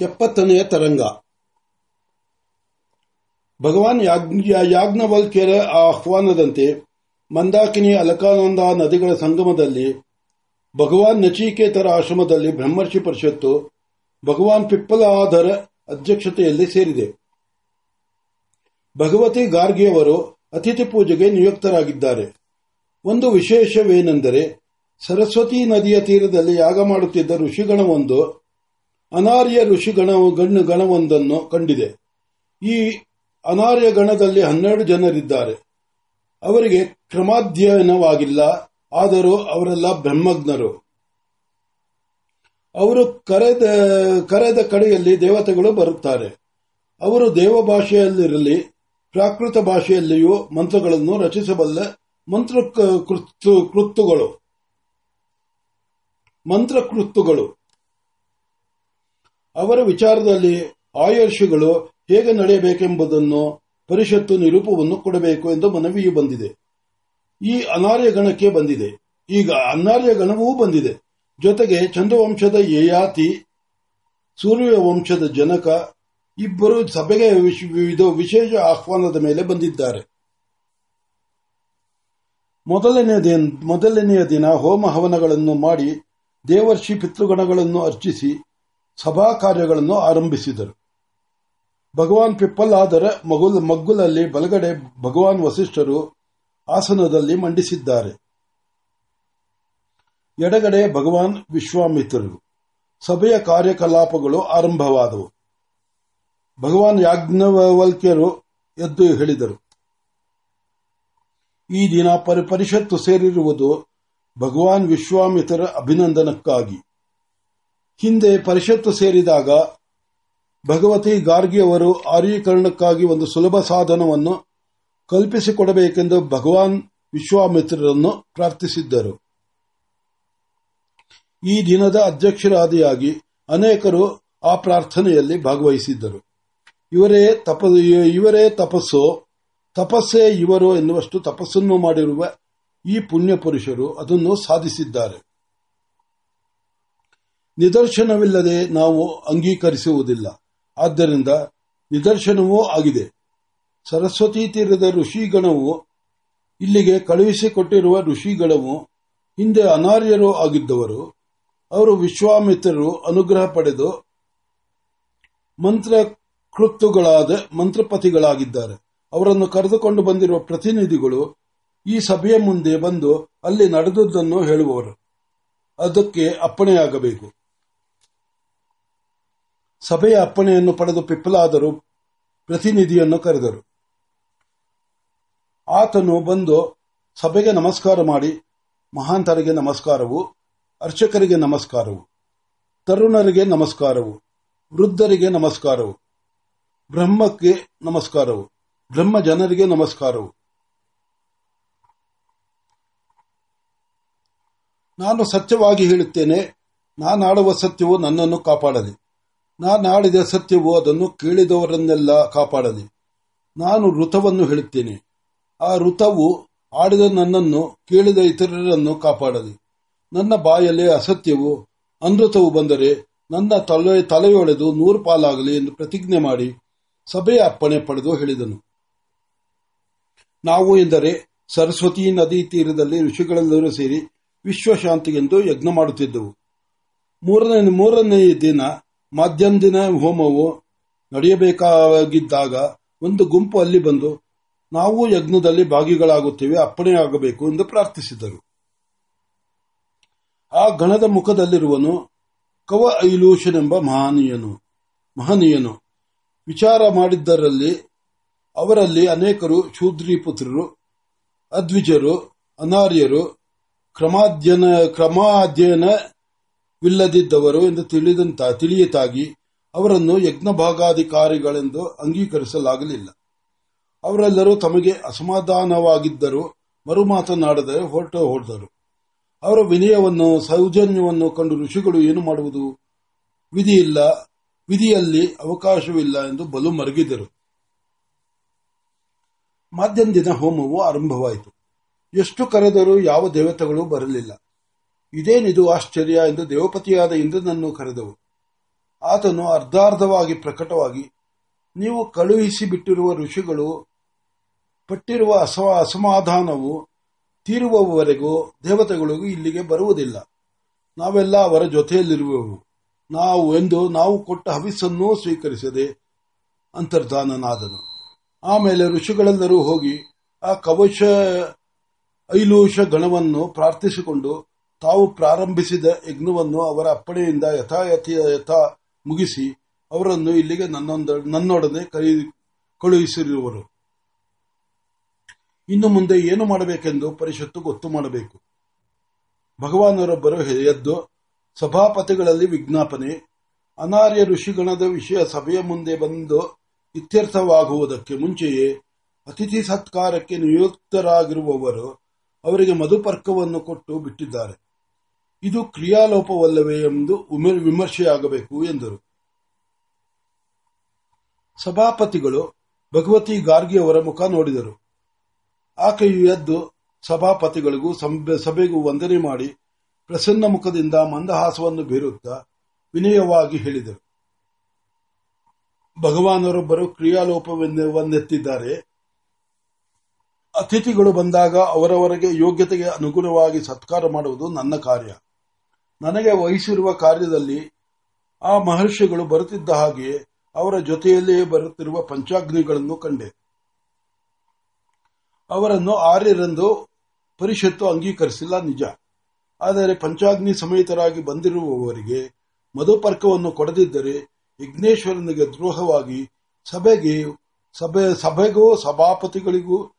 ಎಪ್ಪತ್ತನೆಯ ತರಂಗ. ಭಗವಾನ್ ಯಾಜ್ಞವಲ್ಕ್ಯರ ಆಹ್ವಾನದಂತೆ ಮಂದಾಕಿನಿ ಅಲಕಾನಂದ ನದಿಗಳ ಸಂಗಮದಲ್ಲಿ ಭಗವಾನ್ ನಚಿಕೇತರ ಆಶ್ರಮದಲ್ಲಿ ಬ್ರಹ್ಮರ್ಷಿ ಪರಿಷತ್ತು ಭಗವಾನ್ ಪಿಪ್ಪಲಾಧರ ಅಧ್ಯಕ್ಷತೆಯಲ್ಲಿ ಸೇರಿದೆ. ಭಗವತಿ ಗಾರ್ಗಿಯವರು ಅತಿಥಿ ಪೂಜೆಗೆ ನಿಯುಕ್ತರಾಗಿದ್ದಾರೆ. ಒಂದು ವಿಶೇಷವೇನೆಂದರೆ, ಸರಸ್ವತಿ ನದಿಯ ತೀರದಲ್ಲಿ ಯಾಗ ಮಾಡುತ್ತಿದ್ದ ಋಷಿಗಣವೊಂದು ಅನಾರ್ಯ ಋಷಿ ಗಣ ಗಣ್ಣು ಗಣವೊಂದನ್ನು ಕಂಡಿದೆ. ಈ ಅನಾರ್ಯ ಗಣದಲ್ಲಿ ಹನ್ನೆರಡು ಜನರಿದ್ದಾರೆ. ಅವರಿಗೆ ಕ್ರಮಾಧ್ಯಯನವಾಗಿಲ್ಲ, ಆದರೂ ಅವರೆಲ್ಲ ಬ್ರಹ್ಮಜ್ಞರು. ಅವರು ಕರೆದ ಕರೆದ ಕಡೆಯಲ್ಲಿ ದೇವತೆಗಳು ಬರುತ್ತಾರೆ. ಅವರು ದೇವ ಭಾಷೆಯಲ್ಲಿರಲಿ ಪ್ರಾಕೃತ ಭಾಷೆಯಲ್ಲಿಯೂ ಮಂತ್ರಗಳನ್ನು ರಚಿಸಬಲ್ಲ ಮಂತ್ರ ಕೃತ್ತುಗಳು. ಮಂತ್ರಕೃತ್ತುಗಳು. ಅವರ ವಿಚಾರದಲ್ಲಿ ಆಯರ್ಷುಗಳು ಹೇಗೆ ನಡೆಯಬೇಕೆಂಬುದನ್ನು ಪರಿಷತ್ತು ನಿರೂಪವನ್ನು ಕೊಡಬೇಕು ಎಂದು ಮನವಿಯು ಬಂದಿದೆ. ಈ ಅನಾರ್ಯ ಗಣಕ್ಕೆ ಬಂದಿದೆ. ಈಗ ಅನಾರ್ಯ ಗಣವೂ ಬಂದಿದೆ. ಜೊತೆಗೆ ಚಂದ್ರವಂಶದ ಯಯಾತಿ ಸೂರ್ಯ ವಂಶದ ಜನಕ ಇಬ್ಬರು ಸಭೆಗೆ ವಿಶೇಷ ಆಹ್ವಾನದ ಮೇಲೆ ಬಂದಿದ್ದಾರೆ. ಮೊದಲನೆಯ ದಿನ ಹೋಮ ಹವನಗಳನ್ನು ಮಾಡಿ ದೇವರ್ಷಿ ಪಿತೃಗಣಗಳನ್ನು ಅರ್ಚಿಸಿ ಸಭಾ ಕಾರ್ಯಗಳನ್ನು ಆರಂಭಿಸಿದರು. ಭಗವಾನ್ ಪಿಪ್ಪಲಾದರ ಮಗ್ಗುಲಲ್ಲಿ ಬಲಗಡೆ ಭಗವಾನ್ ವಸಿಷ್ಠರು ಆಸನದಲ್ಲಿ ಮಂಡಿಸಿದ್ದಾರೆ. ಎಡಗಡೆ ಭಗವಾನ್ ವಿಶ್ವಾಮಿತ್ರರು. ಸಭೆಯ ಕಾರ್ಯಕಲಾಪಗಳು ಆರಂಭವಾದವು. ಭಗವಾನ್ ಯಾಜ್ಞವಲ್ಕ್ಯರು ಎದ್ದು ಹೇಳಿದರು. ಈ ದಿನ ಪರಿಷತ್ತು ಸೇರಿರುವುದು ಭಗವಾನ್ ವಿಶ್ವಾಮಿತ್ರರ ಅಭಿನಂದನಕ್ಕಾಗಿ. ಹಿಂದೆ ಪರಿಷತ್ತು ಸೇರಿದಾಗ ಭಗವತಿ ಗಾರ್ಗಿಯವರು ಆರ್ಯೀಕರಣಕ್ಕಾಗಿ ಒಂದು ಸುಲಭ ಸಾಧನವನ್ನು ಕಲ್ಪಿಸಿಕೊಡಬೇಕೆಂದು ಭಗವಾನ್ ವಿಶ್ವಾಮಿತ್ರರನ್ನು ಪ್ರಾರ್ಥಿಸಿದ್ದರು. ಈ ದಿನದ ಅಧ್ಯಕ್ಷರಾದಿಯಾಗಿ ಅನೇಕರು ಆ ಪ್ರಾರ್ಥನೆಯಲ್ಲಿ ಭಾಗವಹಿಸಿದ್ದರು. ಇವರೇ ತಪ, ಇವರೇ ತಪಸ್ಸು, ತಪಸ್ಸೇ ಇವರು ಎನ್ನುವಷ್ಟು ತಪಸ್ಸನ್ನು ಮಾಡಿರುವ ಈ ಪುಣ್ಯ ಪುರುಷರು ಅದನ್ನು ಸಾಧಿಸಿದ್ದಾರೆ. ನಿದರ್ಶನವಿಲ್ಲದೆ ನಾವು ಅಂಗೀಕರಿಸುವುದಿಲ್ಲ. ಆದ್ದರಿಂದ ನಿದರ್ಶನವೂ ಆಗಿದೆ. ಸರಸ್ವತಿ ತೀರದ ಋಷಿಗಣವು ಇಲ್ಲಿಗೆ ಕಳುಹಿಸಿಕೊಟ್ಟಿರುವ ಋಷಿಗಣವು ಹಿಂದೆ ಅನಾರ್ಯರು ಆಗಿದ್ದವರು. ಅವರು ವಿಶ್ವಾಮಿತ್ರರು ಅನುಗ್ರಹ ಪಡೆದು ಮಂತ್ರಕೃತ್ತುಗಳಾದ ಮಂತ್ರಪತಿಗಳಾಗಿದ್ದಾರೆ. ಅವರನ್ನು ಕರೆದುಕೊಂಡು ಬಂದಿರುವ ಪ್ರತಿನಿಧಿಗಳು ಈ ಸಭೆಯ ಮುಂದೆ ಬಂದು ಅಲ್ಲಿ ನಡೆದುದನ್ನು ಹೇಳುವವರು ಅದಕ್ಕೆ ಅಪ್ಪಣೆಯಾಗಬೇಕು. ಸಭೆಯ ಅಪ್ಪಣೆಯನ್ನು ಪಡೆದು ಪಿಪ್ಪಲಾದರು, ಪ್ರತಿನಿಧಿಯನ್ನು ಕರೆದರು. ಆತನು ಬಂದು ಸಭೆಗೆ ನಮಸ್ಕಾರ ಮಾಡಿ, ಮಹಾಂತರಿಗೆ ನಮಸ್ಕಾರವು, ಅರ್ಚಕರಿಗೆ ನಮಸ್ಕಾರವು, ತರುಣರಿಗೆ ನಮಸ್ಕಾರವು, ವೃದ್ಧರಿಗೆ ನಮಸ್ಕಾರವು, ಬ್ರಹ್ಮಕ್ಕೆ ನಮಸ್ಕಾರವು ಬ್ರಹ್ಮ ಜನರಿಗೆ ನಮಸ್ಕಾರವು. ನಾನು ಸತ್ಯವಾಗಿ ಹೇಳುತ್ತೇನೆ, ನಾನಾಡುವ ಸತ್ಯವು ನನ್ನನ್ನು ಕಾಪಾಡಲಿ. ನಾನಾಡಿದ ಸತ್ಯವು ಅದನ್ನು ಕೇಳಿದವರನ್ನೆಲ್ಲ ಕಾಪಾಡಲಿ. ನಾನು ಋತವನ್ನು ಹೇಳುತ್ತೇನೆ. ಆ ಋತವು ಆಡಿದ ನನ್ನನ್ನು, ಕೇಳಿದ ಇತರರನ್ನು ಕಾಪಾಡಲಿ. ನನ್ನ ಬಾಯಲ್ಲಿ ಅಸತ್ಯವು, ಅನೃತವು ಬಂದರೆ ನನ್ನ ತಲೆ ತಲೆಯೊಳೆದು ನೂರು ಪಾಲಾಗಲಿ ಎಂದು ಪ್ರತಿಜ್ಞೆ ಮಾಡಿ ಸಭೆಯ ಅಪ್ಪಣೆ ಪಡೆದು ಹೇಳಿದನು. ನಾವು ಎಂದರೆ ಸರಸ್ವತಿ ನದಿ ತೀರದಲ್ಲಿ ಋಷಿಗಳೆಲ್ಲರೂ ಸೇರಿ ವಿಶ್ವಶಾಂತಿಗೆಂದು ಯಜ್ಞ ಮಾಡುತ್ತಿದ್ದೆವು. ಮೂರನೇ ಮೂರನೇ ದಿನ ಮಾಧ್ಯಮ ದಿನ ಹೋಮವು ನಡೆಯಬೇಕಾಗಿದ್ದಾಗ ಒಂದು ಗುಂಪು ಅಲ್ಲಿ ಬಂದು, ನಾವು ಯಜ್ಞದಲ್ಲಿ ಭಾಗಿಗಳಾಗುತ್ತೇವೆ ಅಪ್ಪಣೆಯಾಗಬೇಕು ಎಂದು ಪ್ರಾರ್ಥಿಸಿದರು. ಆ ಗಣದ ಮುಖದಲ್ಲಿರುವನು, ಕವ ಐಲೂಷನೆಂಬ ಮಹನೀಯನು ಮಹನೀಯನು, ವಿಚಾರ ಮಾಡಿದ್ದರಲ್ಲಿ, ಅವರಲ್ಲಿ ಅನೇಕರು ಶೂದ್ರಿ ಪುತ್ರರು, ಅದ್ವಿಜರು, ಅನಾರ್ಯರು ಕ್ರಮಾಧ್ಯಯನ ಕ್ರಮಾಧ್ಯಯನವಿಲ್ಲದಿದ್ದವರು ಎಂದು ತಿಳಿದಂತ, ತಿಳಿಯಿತಾಗಿ ಅವರನ್ನು ಯಜ್ಞ ಭಾಗಾಧಿಕಾರಿಗಳೆಂದು ಅಂಗೀಕರಿಸಲಾಗಲಿಲ್ಲ. ಅವರೆಲ್ಲರೂ ತಮಗೆ ಅಸಮಾಧಾನವಾಗಿದ್ದರೂ ಮರು ಮಾತನಾಡದೆ ಹೊರಟು ಹೊಡೆದರು ಅವರ ವಿನಯವನ್ನು, ಸೌಜನ್ಯವನ್ನು ಕಂಡು ಋಷಿಗಳು ಏನು ಮಾಡುವುದು? ವಿಧಿಯಿಲ್ಲ, ವಿಧಿಯಲ್ಲಿ ಅವಕಾಶವಿಲ್ಲ ಎಂದು ಬಲು ಮರಗಿದರು. ಮಾಧ್ಯಮ ದಿನ ಹೋಮವು ಆರಂಭವಾಯಿತು. ಎಷ್ಟು ಕರೆದರೂ ಯಾವ ದೇವತೆಗಳು ಬರಲಿಲ್ಲ. ಇದೇನಿದು ಆಶ್ಚರ್ಯ ಎಂದು ದೇವಪತಿಯಾದ ಇಂದ್ರನನ್ನು ಕರೆದವು. ಆತನು ಅರ್ಧಾರ್ಧವಾಗಿ ಪ್ರಕಟವಾಗಿ, ನೀವು ಕಳುಹಿಸಿ ಬಿಟ್ಟಿರುವ ಋಷಿಗಳು ಪಟ್ಟಿರುವ ಅಸಮಾಧಾನವು ತೀರುವವರೆಗೂ ದೇವತೆಗಳಿಗೂ ಇಲ್ಲಿಗೆ ಬರುವುದಿಲ್ಲ. ನಾವೆಲ್ಲ ಅವರ ಜೊತೆಯಲ್ಲಿರುವೆವು. ನಾವು ಎಂದು ನಾವು ಕೊಟ್ಟ ಹವಿಸ್ಸನ್ನೂ ಸ್ವೀಕರಿಸದೆ ಅಂತರ್ಧಾನನಾದನು. ಆಮೇಲೆ ಋಷಿಗಳೆಲ್ಲರೂ ಹೋಗಿ ಆ ಕವಚ, ಐಲೂಷ ಗಣವನ್ನು ಪ್ರಾರ್ಥಿಸಿಕೊಂಡು ತಾವು ಪ್ರಾರಂಭಿಸಿದ ಯಜ್ಞವನ್ನು ಅವರ ಅಪ್ಪಣೆಯಿಂದ ಯಥಾಯಥ ಯಥಾ ಮುಗಿಸಿ ಅವರನ್ನು ಇಲ್ಲಿಗೆ ನನ್ನೊಡನೆ ಕಳುಹಿಸಿರುವರು. ಇನ್ನು ಮುಂದೆ ಏನು ಮಾಡಬೇಕೆಂದು ಪರಿಷತ್ತು ಗೊತ್ತು ಮಾಡಬೇಕು. ಭಗವಾನರೊಬ್ಬರು ಎದ್ದು ಸಭಾಪತಿಗಳಲ್ಲಿ ವಿಜ್ಞಾಪನೆ, ಅನಾರ್ಯ ಋಷಿಗಣದ ವಿಷಯ ಸಭೆಯ ಮುಂದೆ ಬಂದು ಇತ್ಯರ್ಥವಾಗುವುದಕ್ಕೆ ಮುಂಚೆಯೇ ಅತಿಥಿ ಸತ್ಕಾರಕ್ಕೆ ನಿಯುಕ್ತರಾಗಿರುವವರು ಅವರಿಗೆ ಮಧುಪರ್ಕವನ್ನು ಕೊಟ್ಟು ಬಿಟ್ಟಿದ್ದಾರೆ. ಇದು ಕ್ರಿಯಾಲೋಪವಲ್ಲವೇ ಎಂದು ವಿಮರ್ಶೆಯಾಗಬೇಕು ಎಂದರು. ಸಭಾಪತಿಗಳು ಭಗವತಿ ಗಾರ್ಗಿ ಅವರ ಮುಖ ನೋಡಿದರು. ಆಕೆಯು ಎದ್ದು ಸಭಾಪತಿಗಳಿಗೂ ಸಭೆಗೂ ವಂದನೆ ಮಾಡಿ ಪ್ರಸನ್ನ ಮುಖದಿಂದ ಮಂದಹಾಸವನ್ನು ಬೀರುತ್ತಾ ವಿನಯವಾಗಿ ಹೇಳಿದರು. ಭಗವಾನರೊಬ್ಬರು ಕ್ರಿಯಾಲೋಪವನ್ನೆತ್ತಿದ್ದಾರೆ. ಅತಿಥಿಗಳು ಬಂದಾಗ ಅವರವರಿಗೆ ಯೋಗ್ಯತೆಗೆ ಅನುಗುಣವಾಗಿ ಸತ್ಕಾರ ಮಾಡುವುದು ನನ್ನ ಕಾರ್ಯ. ನನಗೆ ವಹಿಸಿರುವ ಕಾರ್ಯದಲ್ಲಿ ಆ ಮಹರ್ಷಿಗಳು ಬರುತ್ತಿದ್ದ ಹಾಗೆ ಅವರ ಜೊತೆಯಲ್ಲಿಯೇ ಬರುತ್ತಿರುವ ಪಂಚಾಗ್ನಿಗಳನ್ನು ಕಂಡೆ. ಅವರನ್ನು ಆರ್ಯರೆಂದು ಪರಿಷತ್ತು ಅಂಗೀಕರಿಸಿಲ್ಲ ನಿಜ. ಆದರೆ ಪಂಚಾಗ್ನಿ ಸಮೇತರಾಗಿ ಬಂದಿರುವವರಿಗೆ ಮಧುಪರ್ಕವನ್ನು ಕೊಡದಿದ್ದರೆ ವಿಘ್ನೇಶ್ವರನಿಗೆ ದ್ರೋಹವಾಗಿ ಸಭೆಗೆ ಸಭೆ ಸಭೆಗೂ ಸಭಾಪತಿಗಳಿಗೂ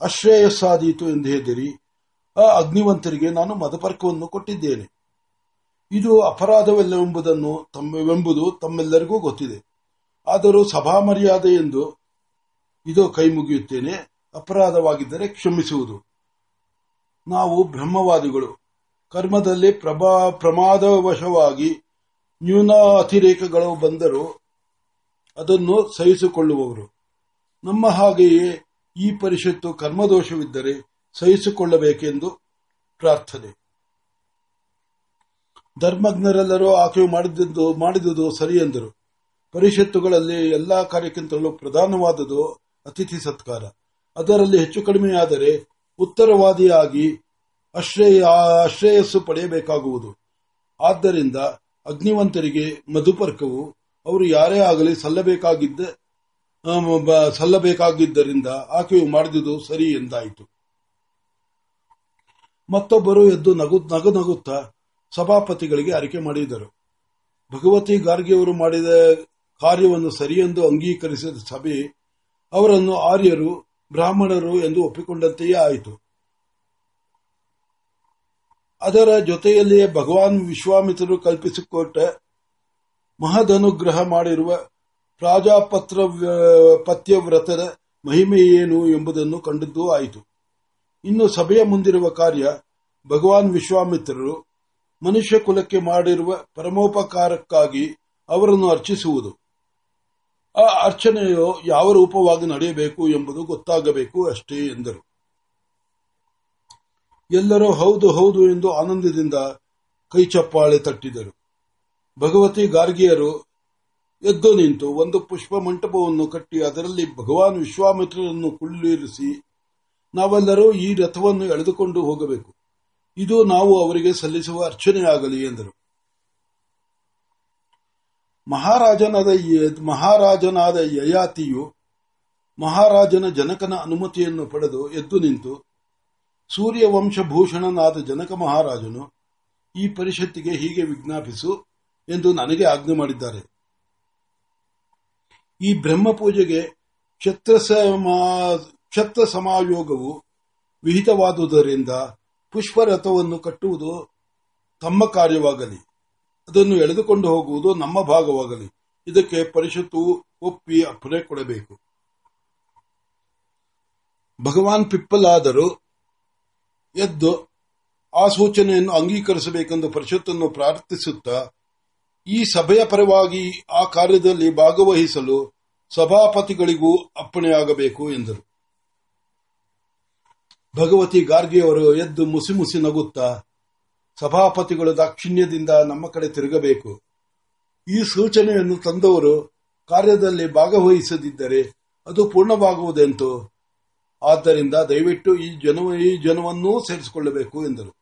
ಅಶ್ರೇಯಸ್ಸಾದೀತು ಎಂದು ಹೇಳಿರಿ ಆ ಅಗ್ನಿವಂತರಿಗೆ ನಾನು ಮಧುಪರ್ಕವನ್ನು ಕೊಟ್ಟಿದ್ದೇನೆ. ಇದು ಅಪರಾಧವೆಲ್ಲವೆಂಬುದನ್ನು ತಮ್ಮವೆಂಬುದು ತಮ್ಮೆಲ್ಲರಿಗೂ ಗೊತ್ತಿದೆ. ಆದರೂ ಸಭಾ ಮರ್ಯಾದೆ ಎಂದು ಇದು ಕೈ ಮುಗಿಯುತ್ತೇನೆ. ಅಪರಾಧವಾಗಿದ್ದರೆ ಕ್ಷಮಿಸುವುದು. ನಾವು ಬ್ರಹ್ಮವಾದಿಗಳು. ಕರ್ಮದಲ್ಲಿ ಪ್ರಭಾ, ಪ್ರಮಾದವಶವಾಗಿ ನ್ಯೂನ ಅತಿರೇಕಗಳು ಬಂದರೂ ಅದನ್ನು ಸಹಿಸಿಕೊಳ್ಳುವವರು. ನಮ್ಮ ಹಾಗೆಯೇ ಈ ಪರಿಷತ್ತು ಕರ್ಮದೋಷವಿದ್ದರೆ ಸಹಿಸಿಕೊಳ್ಳಬೇಕೆಂದು ಪ್ರಾರ್ಥನೆ. ಧರ್ಮಜ್ಞರೆಲ್ಲರೂ ಆಕೆಯು ಮಾಡಿದ್ದು, ಮಾಡಿದುದು ಸರಿ ಎಂದರು. ಪರಿಷತ್ತುಗಳಲ್ಲಿ ಎಲ್ಲಾ ಕಾರ್ಯಕ್ಕಿಂತಲೂ ಪ್ರಧಾನವಾದುದು ಅತಿಥಿ ಸತ್ಕಾರ. ಅದರಲ್ಲಿ ಹೆಚ್ಚು ಕಡಿಮೆಯಾದರೆ ಉತ್ತರವಾದಿಯಾಗಿ ಅಶ್ರೇಯಸ್ಸು ಪಡೆಯಬೇಕಾಗುವುದು. ಆದ್ದರಿಂದ ಅಗ್ನಿವಂತರಿಗೆ ಮಧುಪರ್ಕವು ಅವರು ಯಾರೇ ಆಗಲಿ ಸಲ್ಲಬೇಕಾಗಿದ್ದ ಸಲ್ಲಬೇಕಾಗಿದ್ದರಿಂದ ಆಕೆಯು ಮಾಡಿದುದು ಸರಿ ಎಂದಾಯಿತು. ಮತ್ತೊಬ್ಬರು ಎದ್ದು ನಗು ನಗು ನಗುತ್ತಾ ಸಭಾಪತಿಗಳಿಗೆ ಅರಿಕೆ ಮಾಡಿದರು ಭಗವತಿ ಗಾರ್ಗಿಯವರು ಮಾಡಿದ ಕಾರ್ಯವನ್ನು ಸರಿಯೆಂದು ಅಂಗೀಕರಿಸಿದ ಸಭೆ ಅವರನ್ನು ಆರ್ಯರು, ಬ್ರಾಹ್ಮಣರು ಎಂದು ಒಪ್ಪಿಕೊಂಡಂತೆಯೇ ಆಯಿತು. ಅದರ ಜೊತೆಯಲ್ಲಿಯೇ ಭಗವಾನ್ ವಿಶ್ವಾಮಿತ್ರರು ಕಲ್ಪಿಸಿಕೊಟ್ಟ ಮಹದನುಗ್ರಹ ಮಾಡಿರುವ ಪ್ರಾಜಾಪತ್ರ ಪತ್ಯವ್ರತದ ಮಹಿಮೆ ಏನು ಎಂಬುದನ್ನು ಕಂಡದ್ದೂ ಆಯಿತು. ಇನ್ನು ಸಭೆಯ ಮುಂದಿರುವ ಕಾರ್ಯ ಭಗವಾನ್ ವಿಶ್ವಾಮಿತ್ರರು ಮನುಷ್ಯ ಕುಲಕ್ಕೆ ಮಾಡಿರುವ ಪರಮೋಪಕಾರಕ್ಕಾಗಿ ಅವರನ್ನು ಅರ್ಚಿಸುವುದು. ಆ ಅರ್ಚನೆಯು ಯಾವ ರೂಪವಾಗಿ ನಡೆಯಬೇಕು ಎಂಬುದು ಗೊತ್ತಾಗಬೇಕು ಅಷ್ಟೇ ಎಂದರು. ಎಲ್ಲರೂ ಹೌದು ಹೌದು ಎಂದು ಆನಂದದಿಂದ ಕೈಚಪ್ಪಾಳೆ ತಟ್ಟಿದರು. ಭಗವತಿ ಗಾರ್ಗಿಯರು ಎದ್ದು ನಿಂತು ಒಂದು ಪುಷ್ಪ ಮಂಟಪವನ್ನು ಕಟ್ಟಿ ಅದರಲ್ಲಿ ಭಗವಾನ್ ವಿಶ್ವಾಮಿತ್ರರನ್ನು ಕುಳ್ಳಿರಿಸಿ, ನಾವೆಲ್ಲರೂ ಈ ರಥವನ್ನು ಎಳೆದುಕೊಂಡು ಹೋಗಬೇಕು. ಇದು ನಾವು ಅವರಿಗೆ ಸಲ್ಲಿಸುವ ಅರ್ಚನೆಯಾಗಲಿ ಎಂದರು. ಮಹಾರಾಜನಾದ ಮಹಾರಾಜನಾದ ಯಯಾತಿಯು ಮಹಾರಾಜನ ಜನಕನ ಅನುಮತಿಯನ್ನು ಪಡೆದು ಎದ್ದು ನಿಂತು ಸೂರ್ಯವಂಶಭೂಷಣನಾದ ಜನಕ ಮಹಾರಾಜನು ಈ ಪರಿಷತ್ತಿಗೆ ಹೀಗೆ ವಿಜ್ಞಾಪಿಸು ಎಂದು ನನಗೆ ಆಜ್ಞೆ ಮಾಡಿದ್ದಾರೆ. ಈ ಬ್ರಹ್ಮ ಪೂಜೆಗೆ ಕ್ಷತ್ರ ಸಮಾಯೋಗವು ವಿಹಿತವಾದುದರಿಂದ ಪುಷ್ಪರಥವನ್ನು ಕಟ್ಟುವುದು ತಮ್ಮ ಕಾರ್ಯವಾಗಲಿ, ಅದನ್ನು ಎಳೆದುಕೊಂಡು ಹೋಗುವುದು ನಮ್ಮ ಭಾಗವಾಗಲಿ, ಇದಕ್ಕೆ ಪರಿಷತ್ತು ಒಪ್ಪಿ ಅಪ್ಪಣೆ ಕೊಡಬೇಕು. ಭಗವಾನ್ ಪಿಪ್ಪಲಾದರೂ, ಎದ್ದು ಆ ಸೂಚನೆಯನ್ನು ಅಂಗೀಕರಿಸಬೇಕೆಂದು ಪರಿಷತ್ತನ್ನು ಪ್ರಾರ್ಥಿಸುತ್ತಾ, ಈ ಸಭೆಯ ಪರವಾಗಿ ಆ ಕಾರ್ಯದಲ್ಲಿ ಭಾಗವಹಿಸಲು ಸಭಾಪತಿಗಳಿಗೂ ಅಪ್ಪಣೆಯಾಗಬೇಕು ಎಂದರು. ಭಗವತಿ ಗಾರ್ಗೆಯವರು ಎದ್ದು ಮುಸಿ ಮುಸಿ ನಗುತ್ತಾ ಸಭಾಪತಿಗಳು ದಾಕ್ಷಿಣ್ಯದಿಂದ ನಮ್ಮ ಕಡೆ ತಿರುಗಬೇಕು. ಈ ಸೂಚನೆಯನ್ನು ತಂದವರು ಕಾರ್ಯದಲ್ಲಿ ಭಾಗವಹಿಸದಿದ್ದರೆ ಅದು ಪೂರ್ಣವಾಗುವುದೆಂತು? ಆದ್ದರಿಂದ ದಯವಿಟ್ಟು ಈ ಜನ, ಈ ಜನವನ್ನೂ ಸೇರಿಸಿಕೊಳ್ಳಬೇಕು ಎಂದರು.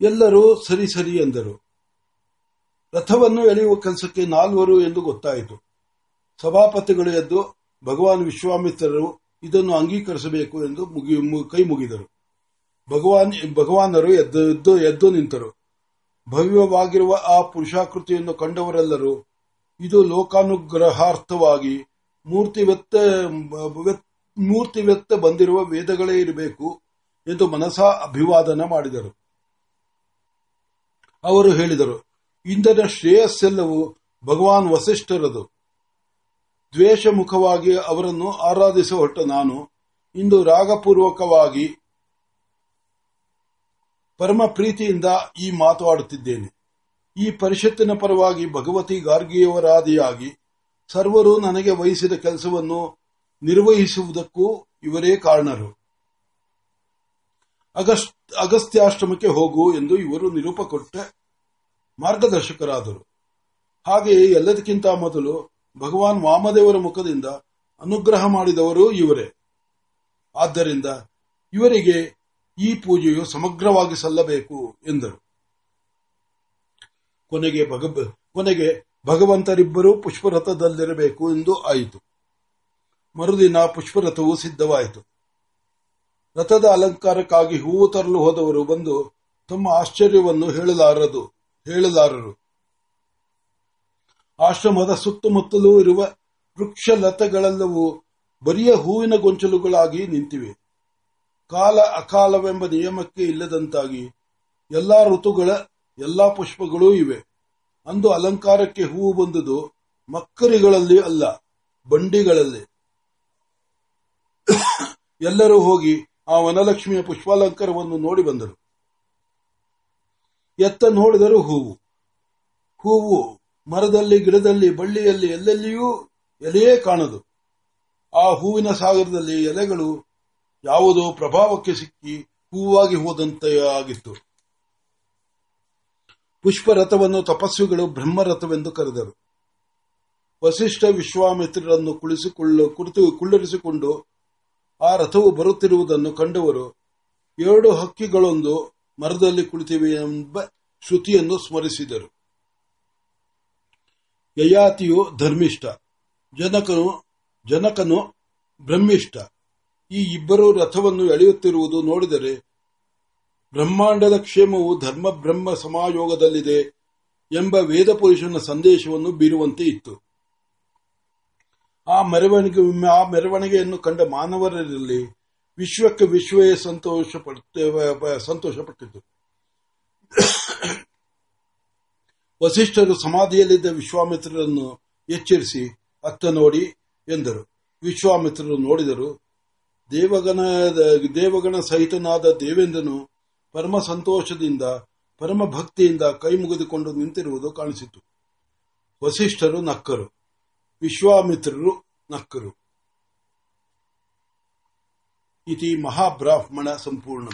ಎಲ್ಲರೂ ಸರಿ ಸರಿ ಎಂದರು. ರಥವನ್ನು ಎಳೆಯುವ ಕೆಲಸಕ್ಕೆ ನಾಲ್ವರು ಎಂದು ಗೊತ್ತಾಯಿತು. ಸಭಾಪತಿಗಳು ಎದ್ದು ಭಗವಾನ್ ವಿಶ್ವಾಮಿತ್ರರು ಇದನ್ನು ಅಂಗೀಕರಿಸಬೇಕು ಎಂದು ಕೈ ಮುಗಿದರು. ಭಗವಾನ್, ಭಗವಾನರು ಎದ್ದು ಎದ್ದು ನಿಂತರು. ಭವ್ಯವಾಗಿರುವ ಆ ಪುರುಷಾಕೃತಿಯನ್ನು ಕಂಡವರೆಲ್ಲರೂ ಇದು ಲೋಕಾನುಗ್ರಹಾರ್ಥವಾಗಿ ಮೂರ್ತಿವೆತ್ತ ಮೂರ್ತಿವೆತ್ತ ಬಂದಿರುವ ವೇದಗಳೇ ಇರಬೇಕು ಎಂದು ಮನಸಾ ಅಭಿವಾದನ ಮಾಡಿದರು. ಅವರು ಹೇಳಿದರು ಇಂದನ ಶ್ರೇಯಸ್ಸೆಲ್ಲವೂ ಭಗವಾನ್ ವಸಿಷ್ಠರದು. ದ್ವೇಷ ಮುಖವಾಗಿ ಅವರನ್ನು ಆರಾಧಿಸ ಹೊರಟ ನಾನು ಇಂದು ರಾಗಪೂರ್ವಕವಾಗಿ ಪರಮ ಪ್ರೀತಿಯಿಂದ ಈ ಮಾತನಾಡುತ್ತಿದ್ದೇನೆ ಈ ಪರಿಷತ್ತಿನ ಪರವಾಗಿ ಭಗವತಿ ಗಾರ್ಗಿಯವರಾದಿಯಾಗಿ ಸರ್ವರು ನನಗೆ ವಹಿಸಿದ ಕೆಲಸವನ್ನು ನಿರ್ವಹಿಸುವುದಕ್ಕೂ ಇವರೇ ಕಾರಣರು. ಅಗಸ್ತ್ಯಾಶ್ರಮಕ್ಕೆ ಹೋಗು ಎಂದು ಇವರು ನಿರೂಪಕೊಟ್ಟ ಮಾರ್ಗದರ್ಶಕರಾದರು. ಹಾಗೆಯೇ ಎಲ್ಲದಕ್ಕಿಂತ ಮೊದಲು ಭಗವಾನ್ ವಾಮದೇವರ ಮುಖದಿಂದ ಅನುಗ್ರಹ ಮಾಡಿದವರು ಇವರೇ. ಆದ್ದರಿಂದ ಇವರಿಗೆ ಈ ಪೂಜೆಯು ಸಮಗ್ರವಾಗಿ ಸಲ್ಲಬೇಕು, ಎಂದರು. ಕೊನೆಗೆ ಕೊನೆಗೆ ಭಗವಂತರಿಬ್ಬರೂ ಪುಷ್ಪರಥದಲ್ಲಿರಬೇಕು ಎಂದು ಆಯಿತು. ಮರುದಿನ ಪುಷ್ಪರಥವು ಸಿದ್ಧವಾಯಿತು. ರಥದ ಅಲಂಕಾರಕ್ಕಾಗಿ ಹೂವು ತರಲು ಹೋದವರು ಬಂದು ತಮ್ಮ ಆಶ್ಚರ್ಯವನ್ನು ಹೇಳಲಾರದು, ಹೇಳಲಾರರು. ಆಶ್ರಮದ ಸುತ್ತಮುತ್ತಲೂ ಇರುವ ವೃಕ್ಷ ಲತೆಗಳೆಲ್ಲವೂ ಬರಿಯ ಹೂವಿನ ಗೊಂಚಲುಗಳಾಗಿ ನಿಂತಿವೆ. ಕಾಲ ಅಕಾಲವೆಂಬ ನಿಯಮಕ್ಕೆ ಇಲ್ಲದಂತಾಗಿ ಎಲ್ಲಾ ಋತುಗಳ ಎಲ್ಲಾ ಪುಷ್ಪಗಳೂ ಇವೆ. ಅಂದು ಅಲಂಕಾರಕ್ಕೆ ಹೂವು ಬಂದುದು ಮಕ್ಕರಿಗಳಲ್ಲಿ ಅಲ್ಲ, ಬಂಡಿಗಳಲ್ಲಿ. ಎಲ್ಲರೂ ಹೋಗಿ ಆ ವನಲಕ್ಷ್ಮಿಯ ಪುಷ್ಪಾಲಂಕಾರವನ್ನು ನೋಡಿ ಬಂದರು. ಎತ್ತ ನೋಡಿದರೂ ಹೂವು ಹೂವು ಮರದಲ್ಲಿ, ಗಿಡದಲ್ಲಿ, ಬಳ್ಳಿಯಲ್ಲಿ, ಎಲ್ಲೆಲ್ಲಿಯೂ ಎಲೆಯೇ ಕಾಣದು. ಆ ಹೂವಿನ ಸಾಗರದಲ್ಲಿ ಎಲೆಗಳು ಯಾವುದೋ ಪ್ರಭಾವಕ್ಕೆ ಸಿಕ್ಕಿ ಹೂವಾಗಿ ಹೋದಂತೆ ಆಗಿತ್ತು ಪುಷ್ಪರಥವನ್ನು ತಪಸ್ವಿಗಳು ಬ್ರಹ್ಮರಥವೆಂದು ಕರೆದರು. ವಸಿಷ್ಠ ವಿಶ್ವಾಮಿತ್ರರನ್ನು ಕುಳಿಸಿಕೊಳ್ಳ, ಕುರಿತು ಕುಳ್ಳರಿಸಿಕೊಂಡು ಆ ರಥವು ಬರುತ್ತಿರುವುದನ್ನು ಕಂಡವರು, ಎರಡು ಹಕ್ಕಿಗಳೊಂದು ಮರದಲ್ಲಿ ಕುಳಿತಿವೆ ಎಂಬ ಶ್ರುತಿಯನ್ನು ಸ್ಮರಿಸಿದರು. ಯಯಾತಿಯು ಧರ್ಮಿಷ್ಠ, ಜನಕನು ಜನಕನು ಬ್ರಹ್ಮಿಷ್ಠ. ಈ ಇಬ್ಬರು ರಥವನ್ನು ಎಳೆಯುತ್ತಿರುವುದು ನೋಡಿದರೆ ಬ್ರಹ್ಮಾಂಡದ ಕ್ಷೇಮವು ಧರ್ಮ ಬ್ರಹ್ಮ ಸಮಾಯೋಗದಲ್ಲಿದೆ ಎಂಬ ವೇದ ಪುರುಷನ ಸಂದೇಶವನ್ನು ಬೀರುವಂತೆ ಇತ್ತು. ಆ ಮೆರವಣಿಗೆ, ಆ ಮೆರವಣಿಗೆಯನ್ನು ಕಂಡ ಮಾನವರಲ್ಲಿ ವಿಶ್ವಕ್ಕೆ ವಿಶ್ವವೇ ಸಂತೋಷ ಸಂತೋಷಪಟ್ಟಿತು. ವಸಿಷ್ಠರು ಸಮಾಧಿಯಲ್ಲಿದ್ದ ವಿಶ್ವಾಮಿತ್ರರನ್ನು ಎಚ್ಚರಿಸಿ, ಅತ್ತ ನೋಡಿ ಎಂದರು. ವಿಶ್ವಾಮಿತ್ರರು ನೋಡಿದರು, ದೇವಗಣ ದೇವಗಣ ಸಹಿತನಾದ ದೇವೇಂದ್ರನು ಪರಮ ಸಂತೋಷದಿಂದ, ಪರಮ ಭಕ್ತಿಯಿಂದ ಕೈ ಮುಗಿದುಕೊಂಡು ನಿಂತಿರುವುದು ಕಾಣಿಸಿತು. ವಸಿಷ್ಠರು ನಕ್ಕರು. ವಿಶ್ವಾಮಿತ್ರರು ನಕ್ಕರು. ಇತಿ ಮಹಾಬ್ರಾಹ್ಮಣ ಸಂಪೂರ್ಣ.